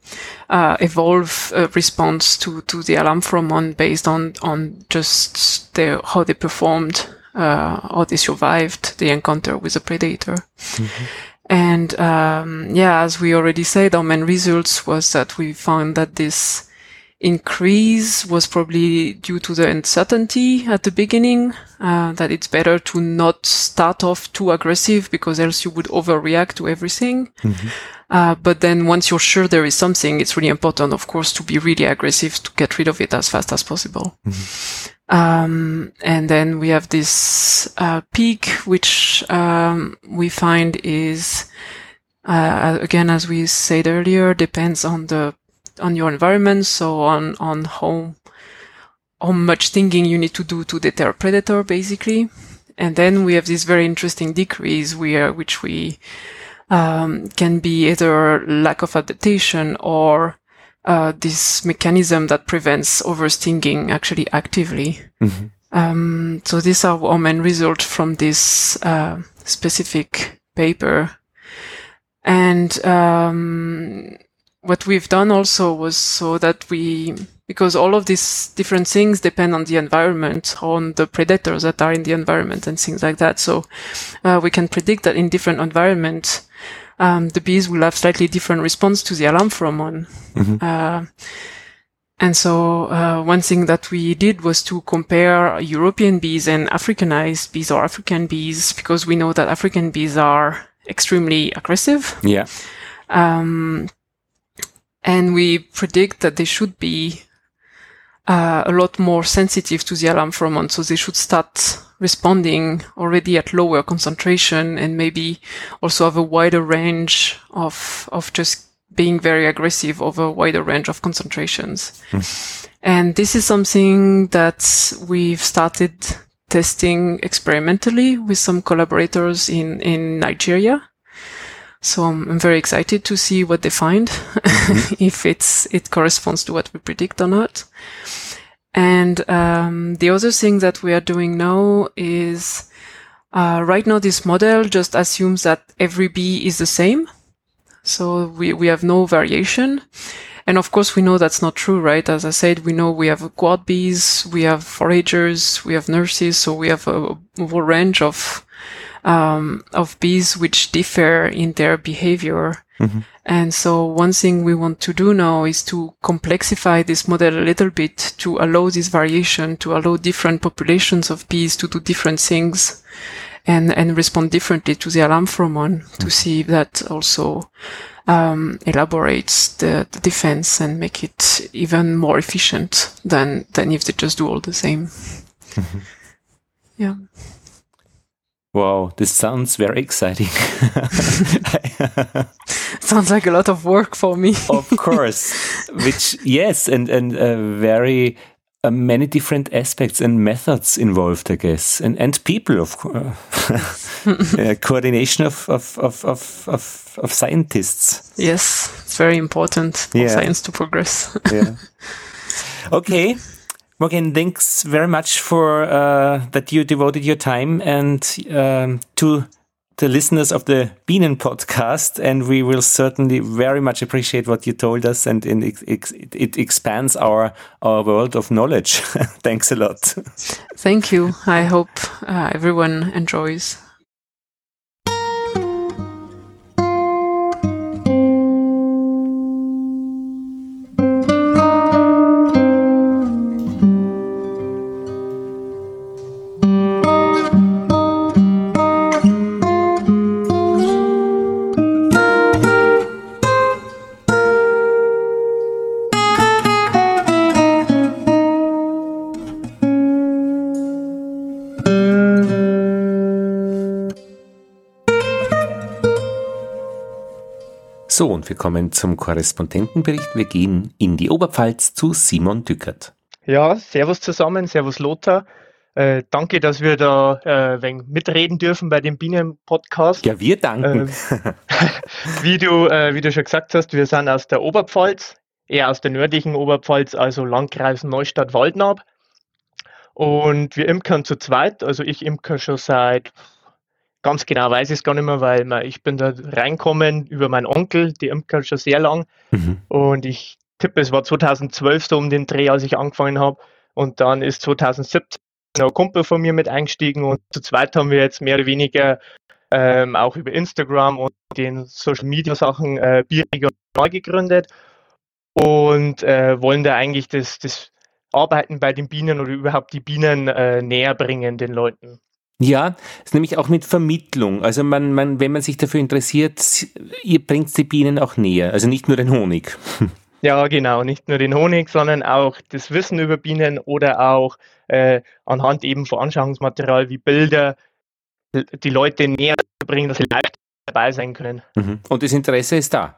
uh, evolve a response to, to the alarm pheromone based on, on just their, how they performed, uh, how they survived the encounter with a predator. Mm-hmm. And um, yeah, as we already said, our main results was that we found that this increase was probably due to the uncertainty at the beginning, uh, that it's better to not start off too aggressive because else you would overreact to everything. Mm-hmm. Uh, but then once you're sure there is something, it's really important, of course, to be really aggressive to get rid of it as fast as possible. Mm-hmm. Um, and then we have this uh, peak, which um, we find is, uh, again, as we said earlier, depends on the on your environment, so on on how how much thinking you need to do to deter a predator, basically. And then we have this very interesting decrease where which we um, can be either lack of adaptation or uh, this mechanism that prevents overstinging actually actively. Mm-hmm. Um, so these are our main results from this uh, specific paper. And um, what we've done also was so that we, because all of these different things depend on the environment, on the predators that are in the environment and things like that. So uh, we can predict that in different environments, um, the bees will have slightly different response to the alarm pheromone. Mm-hmm. Uh, and so uh, one thing that we did was to compare European bees and Africanized bees or African bees because we know that African bees are extremely aggressive. Yeah. Um, and we predict that they should be uh, a lot more sensitive to the alarm pheromone, so they should start responding already at lower concentration and maybe also have a wider range of of just being very aggressive over a wider range of concentrations. Mm. And this is something that we've started testing experimentally with some collaborators in, in Nigeria. So I'm, I'm very excited to see what they find, mm-hmm. if it's it corresponds to what we predict or not. And um, the other thing that we are doing now is uh, right now this model just assumes that every bee is the same. So we, we have no variation. And of course, we know that's not true, right? As I said, we know we have guard bees, we have foragers, we have nurses, so we have a, a whole range of um, of bees which differ in their behavior. Mm-hmm. And so one thing we want to do now is to complexify this model a little bit to allow this variation, to allow different populations of bees to do different things and, and respond differently to the alarm pheromone mm-hmm. to see if that also um, elaborates the, the, defense and make it even more efficient than than if they just do all the same. Mm-hmm. Yeah. Wow, this sounds very exciting. sounds like a lot of work for me. of course, which yes, and and uh, very uh, many different aspects and methods involved, I guess, and and people, of course, uh, coordination of of, of of of of scientists. Yes, it's very important for science to progress. yeah. Okay. Morgane, thanks very much for uh, that you devoted your time and um, to the listeners of the Bienen podcast, and we will certainly very much appreciate what you told us, and, and it, it, expands our our world of knowledge. Thanks a lot. Thank you. I hope uh, everyone enjoys. So, und wir kommen zum Korrespondentenbericht. Wir gehen in die Oberpfalz zu Simon Dückert. Ja, Servus zusammen, Servus Lothar. Äh, danke, dass wir da äh, wenig mitreden dürfen bei dem Bienen-Podcast. Ja, wir danken. Äh, wie, du, äh, wie du schon gesagt hast, wir sind aus der Oberpfalz, eher aus der nördlichen Oberpfalz, also Landkreis Neustadt-Waldnab. Und wir imkern zu zweit, also ich imker schon seit Ganz genau weiß ich es gar nicht mehr, weil man, ich bin da reinkommen über meinen Onkel, die Imker schon sehr lang. Mhm. Und ich tippe, es war 2012 so um den Dreh, als ich angefangen habe. Und dann ist 2017 ein Kumpel von mir mit eingestiegen und zu zweit haben wir jetzt mehr oder weniger ähm, auch über Instagram und den Social Media Sachen äh, Bieriger neu gegründet und äh, wollen da eigentlich das, das Arbeiten bei den Bienen oder überhaupt die Bienen äh, näher bringen den Leuten. Ja, ist nämlich auch mit Vermittlung. Also man, man, wenn man sich dafür interessiert, ihr bringt die Bienen auch näher. Also nicht nur den Honig. Ja, genau, nicht nur den Honig, sondern auch das Wissen über Bienen oder auch äh, anhand eben Veranschauungsmaterial wie Bilder die Leute näher zu bringen, dass sie leicht dabei sein können. Mhm. Und das Interesse ist da?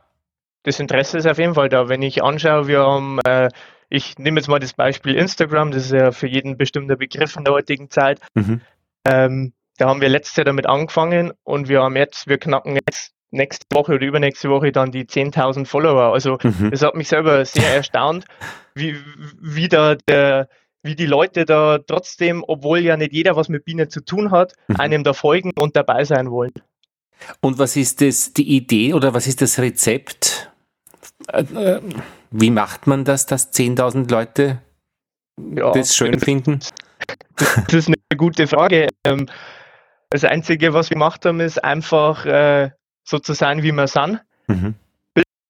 Das Interesse ist auf jeden Fall da. Wenn ich anschaue, wir haben, äh, ich nehme jetzt mal das Beispiel Instagram, das ist ja für jeden bestimmter Begriff in der heutigen Zeit. Mhm. Ähm, da haben wir letztes Jahr damit angefangen und wir haben jetzt, wir knacken jetzt nächste Woche oder übernächste Woche dann die 10.000 Follower. Also mhm. das hat mich selber sehr erstaunt, wie, wie da der, wie die Leute da trotzdem, obwohl ja nicht jeder was mit Bienen zu tun hat, mhm. einem da folgen und dabei sein wollen. Und was ist das, die Idee oder was ist das Rezept? Äh, äh, wie macht man das, dass 10.000 Leute ja, das schön finden? Das ist eine gute Frage. Ähm, das Einzige, was wir gemacht haben, ist einfach äh, so zu sein, wie wir sind. Mhm.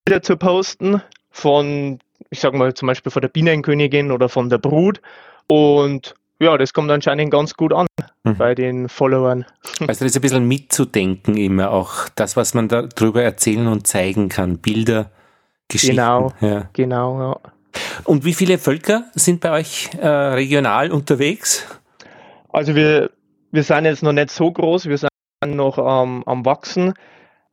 Bilder zu posten von, ich sag mal, zum Beispiel von der Bienenkönigin oder von der Brut. Und ja, das kommt anscheinend ganz gut an mhm. bei den Followern. Also das ist ein bisschen mitzudenken immer auch, das, was man darüber erzählen und zeigen kann. Bilder, Geschichten. Genau, ja. genau, ja. Und wie viele Völker sind bei euch äh, regional unterwegs? Also wir, wir sind jetzt noch nicht so groß, wir sind noch ähm, am Wachsen.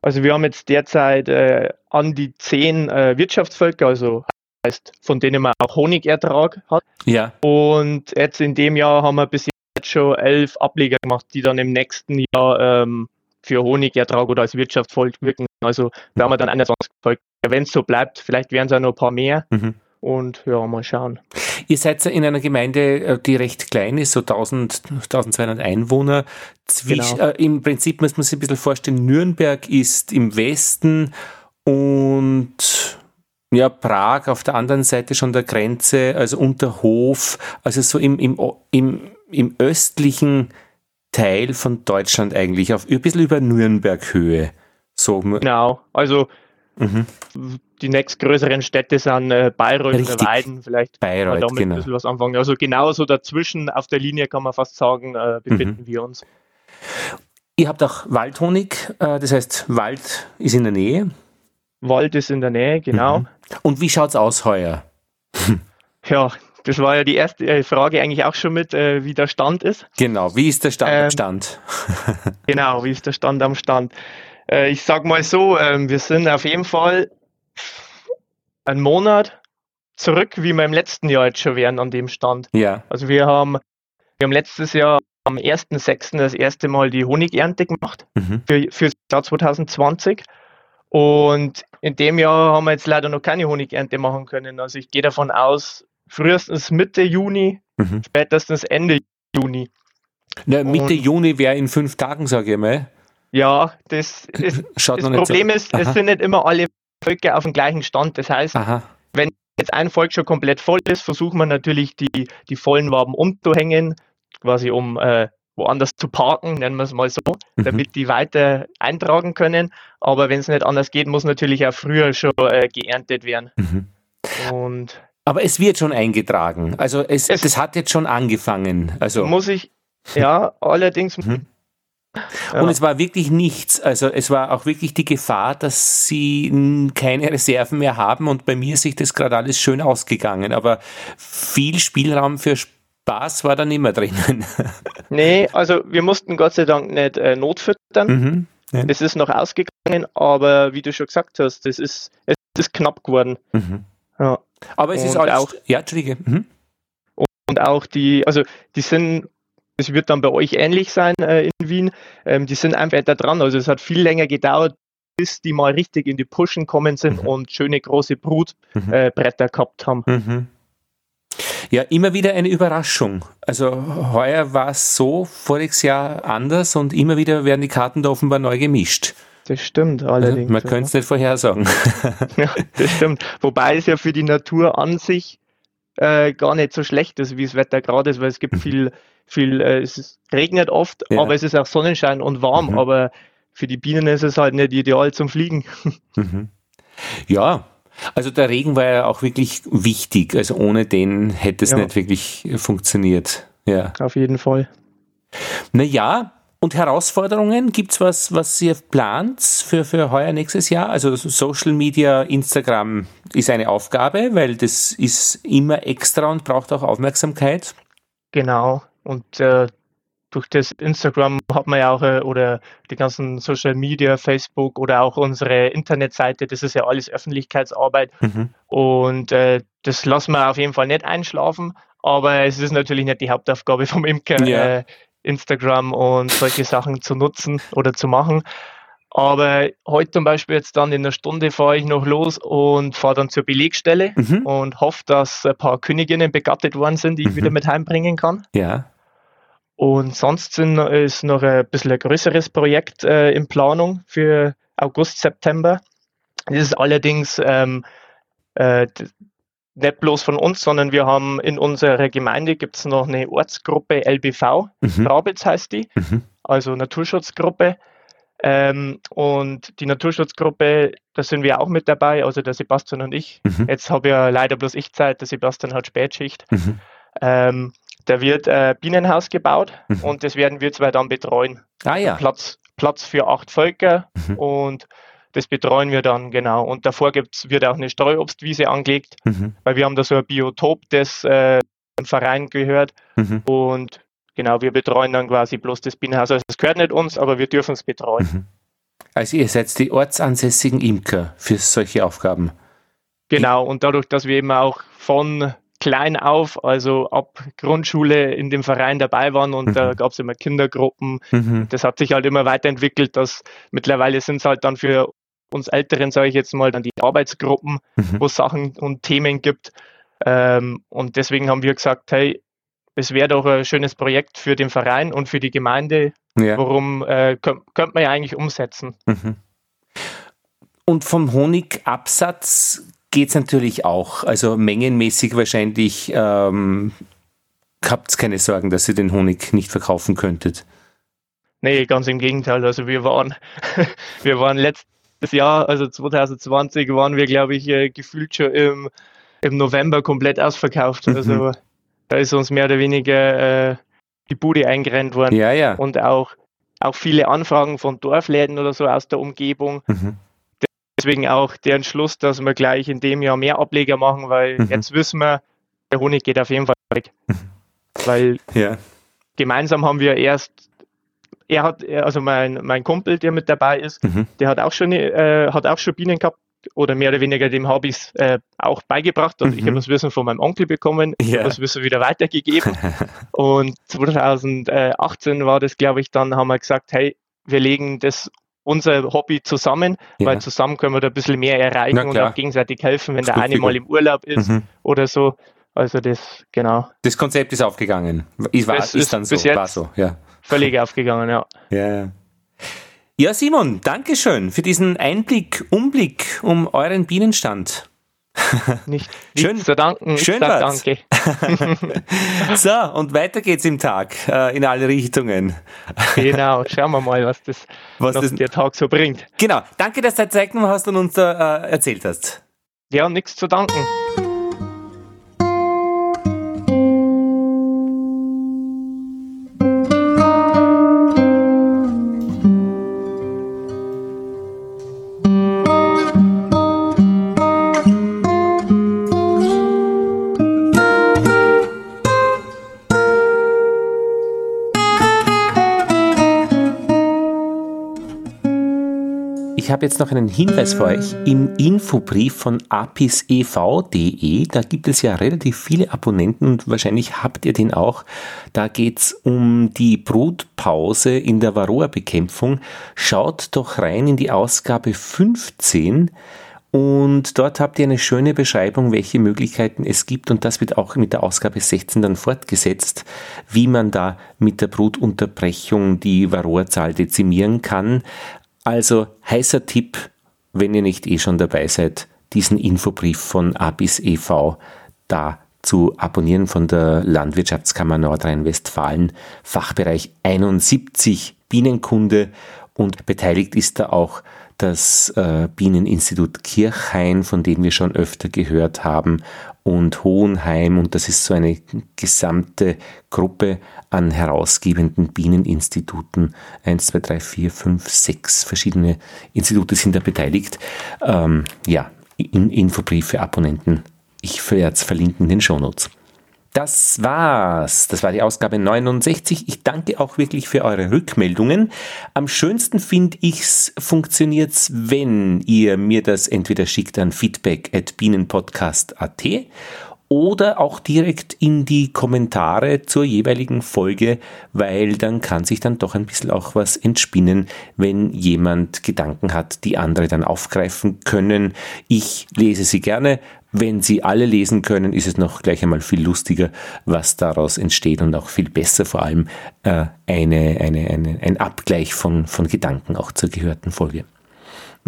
Also wir haben jetzt derzeit äh, an die zehn äh, Wirtschaftsvölker, also heißt, von denen man auch Honigertrag hat. Ja. Und jetzt in dem Jahr haben wir bis jetzt schon elf Ableger gemacht, die dann im nächsten Jahr ähm, für Honigertrag oder als Wirtschaftsvolk wirken. Also da haben wir dann 21 Völker. Wenn es so bleibt, vielleicht werden es ja noch ein paar mehr. Mhm. Und ja, mal schauen. Ihr seid ja in einer Gemeinde, äh, die recht klein ist, so 1000, 1200 Einwohner. Zwisch, genau. äh, Im Prinzip muss man sich ein bisschen vorstellen, Nürnberg ist im Westen und ja, Prag auf der anderen Seite schon der Grenze, also Unterhof, also so im, im, im, im östlichen Teil von Deutschland eigentlich, auf ein bisschen über Nürnberg-Höhe. So. Genau, also mhm. Die nächstgrößeren Städte sind äh, Bayreuth Richtig. oder Weiden, vielleicht Bayreuth, damit genau. ein bisschen was anfangen. Also genauso dazwischen auf der Linie kann man fast sagen, äh, befinden mhm. wir uns. Ihr habt auch Waldhonig, äh, das heißt, Wald ist in der Nähe. Wald ist in der Nähe, genau. Mhm. Und wie schaut es aus heuer? ja, das war ja die erste äh, Frage eigentlich auch schon mit, äh, wie der Stand ist. Genau, wie ist der Stand ähm, am Stand? genau, wie ist der Stand am Stand? Äh, ich sag mal so, ähm, wir sind auf jeden Fall einen Monat zurück, wie wir im letzten Jahr jetzt schon wären an dem Stand. Ja. Also wir haben, wir haben letztes Jahr am 1.6. das erste Mal die Honigernte gemacht mhm. für, für das Jahr 2020. Und in dem Jahr haben wir jetzt leider noch keine Honigernte machen können. Also ich gehe davon aus, frühestens Mitte Juni, mhm. spätestens Ende Juni. Na, Mitte Und, Juni wäre in fünf Tagen, sage ich mal. Ja, das, ist, das Problem so. ist, es sind nicht immer alle Völker auf dem gleichen Stand. Das heißt, Aha. wenn jetzt ein Volk schon komplett voll ist, versuchen wir natürlich die, die vollen Waben umzuhängen, quasi um äh, woanders zu parken, nennen wir es mal so, mhm. damit die weiter eintragen können. Aber wenn es nicht anders geht, muss natürlich auch früher schon äh, geerntet werden. Mhm. Und aber es wird schon eingetragen. Also es, es das hat jetzt schon angefangen. Also muss ich, ja, allerdings. Mhm. Ja. Und es war wirklich nichts. Also es war auch wirklich die Gefahr, dass sie keine Reserven mehr haben und bei mir sich das gerade alles schön ausgegangen. Aber viel Spielraum für Spaß war da nicht mehr drinnen. nee, also wir mussten Gott sei Dank nicht äh, notfüttern. Mhm, ja. Es ist noch ausgegangen, aber wie du schon gesagt hast, es ist, es ist knapp geworden. Mhm. Ja. Aber es und ist alles, auch, ja, Entschuldige. Mhm. Und auch die, also die sind, es wird dann bei euch ähnlich sein äh, in Wien, ähm, die sind einfach da dran. Also es hat viel länger gedauert, bis die mal richtig in die Pushen kommen sind mhm. und schöne große Brutbretter mhm. äh, gehabt haben. Mhm. Ja, immer wieder eine Überraschung. Also heuer war es so, voriges Jahr anders und immer wieder werden die Karten da offenbar neu gemischt. Das stimmt allerdings. Man könnte es nicht vorhersagen. ja, das stimmt. Wobei es ja für die Natur an sich äh, gar nicht so schlecht ist, wie das Wetter gerade ist, weil es gibt mhm. viel, viel, äh, es regnet oft, ja. aber es ist auch Sonnenschein und warm, mhm. aber für die Bienen ist es halt nicht ideal zum Fliegen. Mhm. Ja, also der Regen war ja auch wirklich wichtig. Also ohne den hätte es ja. nicht wirklich funktioniert. Ja. Auf jeden Fall. Naja, und Herausforderungen? Gibt es was, was ihr plant für, für heuer nächstes Jahr? Also Social Media, Instagram ist eine Aufgabe, weil das ist immer extra und braucht auch Aufmerksamkeit. Genau. Und äh, durch das Instagram hat man ja auch, äh, oder die ganzen Social Media, Facebook oder auch unsere Internetseite, das ist ja alles Öffentlichkeitsarbeit. Mhm. Und äh, das lassen wir auf jeden Fall nicht einschlafen. Aber es ist natürlich nicht die Hauptaufgabe vom Imker, ja. äh, Instagram und solche Sachen zu nutzen oder zu machen. Aber heute zum Beispiel jetzt dann in einer Stunde fahre ich noch los und fahre dann zur Belegstelle mhm. und hoffe, dass ein paar Königinnen begattet worden sind, die ich mhm. wieder mit heimbringen kann. Ja. Und sonst sind, ist noch ein bisschen ein größeres Projekt äh, in Planung für August, September. Das ist allerdings ähm, äh, nicht bloß von uns, sondern wir haben in unserer Gemeinde gibt es noch eine Ortsgruppe LBV, mhm. Brabitz heißt die, mhm. also Naturschutzgruppe. Ähm, und die Naturschutzgruppe, da sind wir auch mit dabei, also der Sebastian und ich. Mhm. Jetzt habe ja leider bloß ich Zeit, der Sebastian hat Spätschicht. Mhm. Ähm, da wird ein äh, Bienenhaus gebaut mhm. und das werden wir zwei dann betreuen. Ah ja. Platz, Platz für acht Völker mhm. und das betreuen wir dann, genau. Und davor gibt's, wird auch eine Streuobstwiese angelegt, mhm. weil wir haben da so ein Biotop, das äh, im Verein gehört. Mhm. Und genau, wir betreuen dann quasi bloß das Bienenhaus. Also es gehört nicht uns, aber wir dürfen es betreuen. Mhm. Also ihr seid die ortsansässigen Imker für solche Aufgaben. Genau, und dadurch, dass wir eben auch von klein auf, also ab Grundschule in dem Verein dabei waren und mhm. da gab es immer Kindergruppen. Mhm. Das hat sich halt immer weiterentwickelt, dass mittlerweile sind es halt dann für uns Älteren, sage ich jetzt mal, dann die Arbeitsgruppen, mhm. wo es Sachen und Themen gibt. Ähm, und deswegen haben wir gesagt, hey, es wäre doch ein schönes Projekt für den Verein und für die Gemeinde. Ja. Warum äh, könnte könnt man ja eigentlich umsetzen? Mhm. Und vom Honigabsatz geht es natürlich auch. Also mengenmäßig wahrscheinlich ähm, habt ihr keine Sorgen, dass ihr den Honig nicht verkaufen könntet. Nee, ganz im Gegenteil. Also wir waren, wir waren letztes Jahr, also 2020, waren wir, glaube ich, äh, gefühlt schon im, im November komplett ausverkauft. Mhm. Also da ist uns mehr oder weniger äh, die Bude eingerennt worden. Ja, ja. Und auch, auch viele Anfragen von Dorfläden oder so aus der Umgebung. Mhm. Deswegen auch der Entschluss, dass wir gleich in dem Jahr mehr Ableger machen, weil mhm. jetzt wissen wir, der Honig geht auf jeden Fall weg. Mhm. Weil ja. gemeinsam haben wir erst er hat, also mein, mein Kumpel, der mit dabei ist, mhm. der hat auch schon, äh, hat auch schon Bienen gehabt oder mehr oder weniger dem habe ich es äh, auch beigebracht. Also mhm. ich habe das Wissen von meinem Onkel bekommen, yeah. das Wissen wieder weitergegeben. und 2018 war das, glaube ich, dann haben wir gesagt, hey, wir legen das unser Hobby zusammen, ja. weil zusammen können wir da ein bisschen mehr erreichen und auch gegenseitig helfen, wenn der eine mal im Urlaub ist mhm. oder so. Also das, genau. Das Konzept ist aufgegangen. Ist, war, ist, ist dann so, war so, ja. Völlig aufgegangen, ja. Ja, ja, Simon, danke schön für diesen Einblick, Umblick um euren Bienenstand. Nicht, schön zu danken. Schön sag danke. so, und weiter geht's im Tag äh, in alle Richtungen. genau, schauen wir mal, was das was das, der Tag so bringt. Genau, danke, dass du Zeit genommen hast und uns da äh, erzählt hast. Ja, nichts zu danken. Habe jetzt noch einen Hinweis für euch. Im Infobrief von apisev.de, da gibt es ja relativ viele Abonnenten und wahrscheinlich habt ihr den auch. Da geht es um die Brutpause in der Varroa-Bekämpfung. Schaut doch rein in die Ausgabe 15. Und dort habt ihr eine schöne Beschreibung, welche Möglichkeiten es gibt. Und das wird auch mit der Ausgabe 16 dann fortgesetzt, wie man da mit der Brutunterbrechung die Varroa-Zahl dezimieren kann. Also heißer Tipp, wenn ihr nicht eh schon dabei seid, diesen Infobrief von A bis EV da zu abonnieren von der Landwirtschaftskammer Nordrhein-Westfalen, Fachbereich 71 Bienenkunde. Und beteiligt ist da auch das äh, Bieneninstitut Kirchhain, von dem wir schon öfter gehört haben, und Hohenheim. Und das ist so eine gesamte Gruppe an herausgebenden Bieneninstituten. Eins, zwei, drei, vier, fünf, sechs verschiedene Institute sind da beteiligt. Ähm, ja, in Infobrief für Abonnenten. Ich werde es verlinken in den Shownotes. Das war's. Das war die Ausgabe 69. Ich danke auch wirklich für eure Rückmeldungen. Am schönsten finde ich's funktioniert's, wenn ihr mir das entweder schickt an feedback at bienenpodcast.at oder auch direkt in die Kommentare zur jeweiligen Folge, weil dann kann sich dann doch ein bisschen auch was entspinnen, wenn jemand Gedanken hat, die andere dann aufgreifen können. Ich lese sie gerne, wenn Sie alle lesen können, ist es noch gleich einmal viel lustiger, was daraus entsteht und auch viel besser vor allem äh, eine, eine, eine, ein Abgleich von, von Gedanken auch zur gehörten Folge.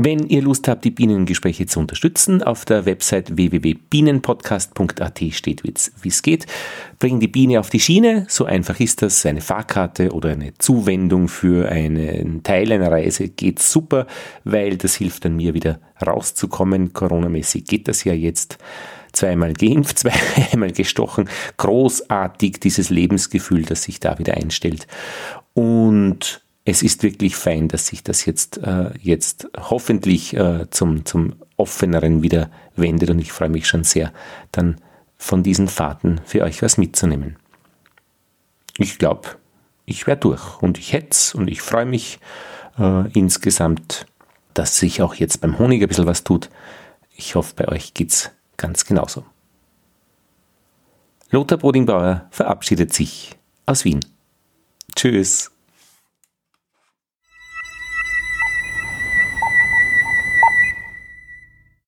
Wenn ihr Lust habt, die Bienengespräche zu unterstützen, auf der Website www.bienenpodcast.at steht, wie es geht. Bring die Biene auf die Schiene, so einfach ist das. Eine Fahrkarte oder eine Zuwendung für einen Teil einer Reise geht super, weil das hilft dann mir wieder rauszukommen. Coronamäßig geht das ja jetzt zweimal geimpft, zweimal gestochen. Großartig dieses Lebensgefühl, das sich da wieder einstellt. Und es ist wirklich fein, dass sich das jetzt, äh, jetzt hoffentlich äh, zum, zum offeneren wieder wendet und ich freue mich schon sehr, dann von diesen Fahrten für euch was mitzunehmen. Ich glaube, ich wäre durch und ich hätte und ich freue mich äh, insgesamt, dass sich auch jetzt beim Honig ein bisschen was tut. Ich hoffe, bei euch geht es ganz genauso. Lothar Bodingbauer verabschiedet sich aus Wien. Tschüss.